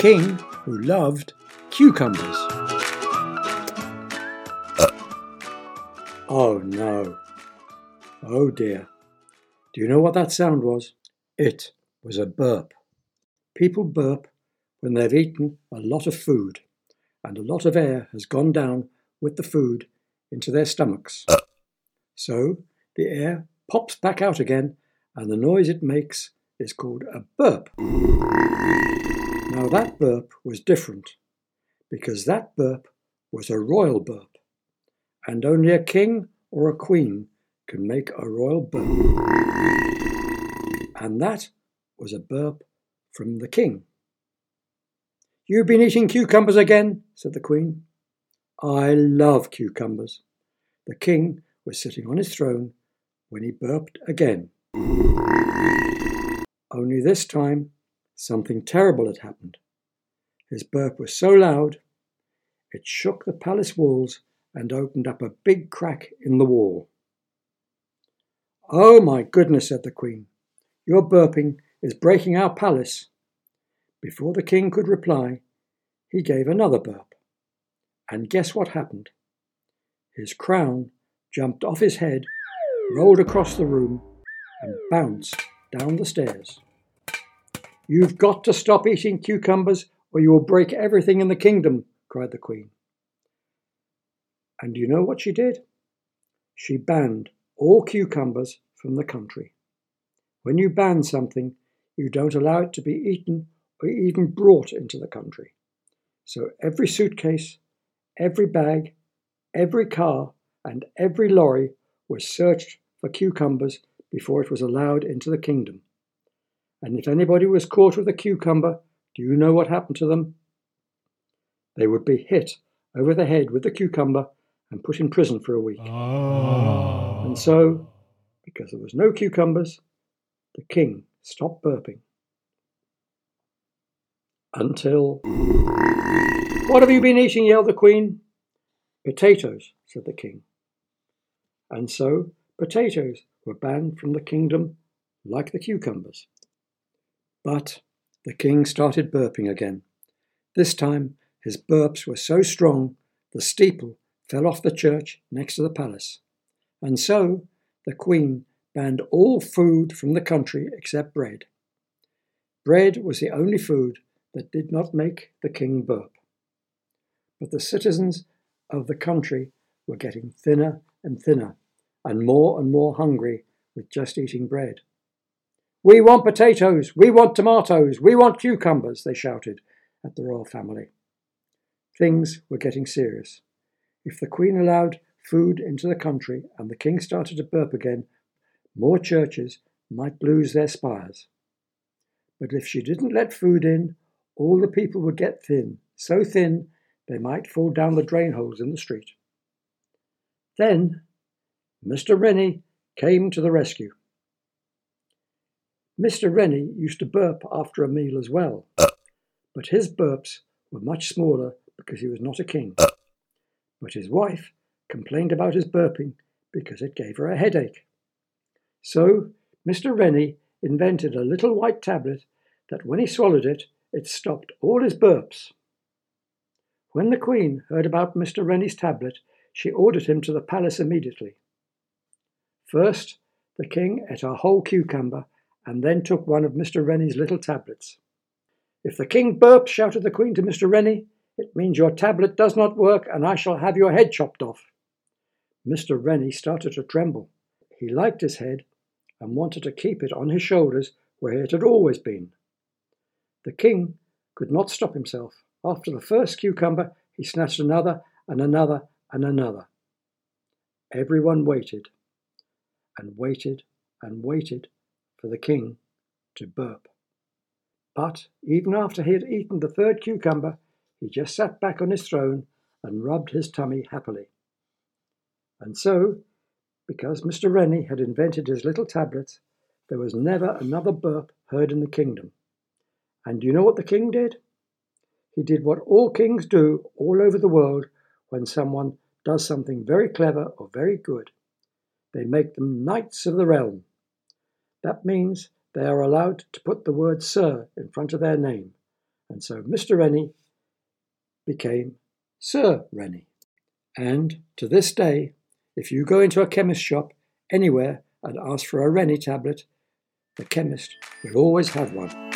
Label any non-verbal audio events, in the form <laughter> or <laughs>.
king who loved cucumbers. Uh. Oh no. Oh dear. Do you know what that sound was? It was a burp. People burp when they've eaten a lot of food and a lot of air has gone down with the food into their stomachs. Uh. So the air pops back out again and the noise it makes is called a burp. <laughs> Now that burp was different because that burp was a royal burp and only a king or a queen can make a royal burp. And that was a burp from the king. You've been eating cucumbers again, said the queen. I love cucumbers. The king was sitting on his throne when he burped again. Only this time, something terrible had happened. His burp was so loud, it shook the palace walls and opened up a big crack in the wall. Oh, my goodness, said the Queen. Your burping is breaking our palace. Before the king could reply, he gave another burp. And guess what happened? His crown jumped off his head, rolled across the room, and bounced down the stairs. You've got to stop eating cucumbers or you will break everything in the kingdom, cried the Queen. And you know what she did? She banned all cucumbers from the country. When you ban something, you don't allow it to be eaten or even brought into the country. So every suitcase, every bag, every car, and every lorry was searched for cucumbers before it was allowed into the kingdom. And if anybody was caught with a cucumber, do you know what happened to them? They would be hit over the head with the cucumber and put in prison for a week. Oh. And so, because there was no cucumbers, the king stopped burping. Until. What have you been eating? yelled the queen. Potatoes, said the king. And so potatoes were banned from the kingdom like the cucumbers. But the king started burping again. This time his burps were so strong the steeple fell off the church next to the palace. And so the queen banned all food from the country except bread. Bread was the only food that did not make the king burp. But the citizens of the country were getting thinner and thinner, and more and more hungry with just eating bread. We want potatoes, we want tomatoes, we want cucumbers, they shouted at the royal family. Things were getting serious. If the Queen allowed food into the country and the King started to burp again, more churches might lose their spires. But if she didn't let food in, all the people would get thin, so thin they might fall down the drain holes in the street. Then Mr. Rennie came to the rescue. Mr. Rennie used to burp after a meal as well, uh. but his burps were much smaller because he was not a king uh. but his wife complained about his burping because it gave her a headache. So Mr. Rennie invented a little white tablet that when he swallowed it, it stopped all his burps. When the Queen heard about Mr. Rennie's tablet, she ordered him to the palace immediately. First, the king ate a whole cucumber and then took one of Mr. Rennie's little tablets. If the king burps, shouted the Queen to Mr. Rennie, it means your tablet does not work and I shall have your head chopped off. Mr. Rennie started to tremble. He liked his head and wanted to keep it on his shoulders where it had always been. The king could not stop himself. After the first cucumber, he snatched another and another and another. Everyone waited and waited and waited for the king to burp. But even after he had eaten the third cucumber, he just sat back on his throne and rubbed his tummy happily. And so, because Mr. Rennie had invented his little tablets, there was never another burp heard in the kingdom. And do you know what the king did? He did what all kings do all over the world when someone does something very clever or very good. They make them knights of the realm. That means they are allowed to put the word sir in front of their name and so Mr. Rennie became Sir Rennie. And to this day, if you go into a chemist shop anywhere and ask for a Rennie tablet, the chemist will always have one.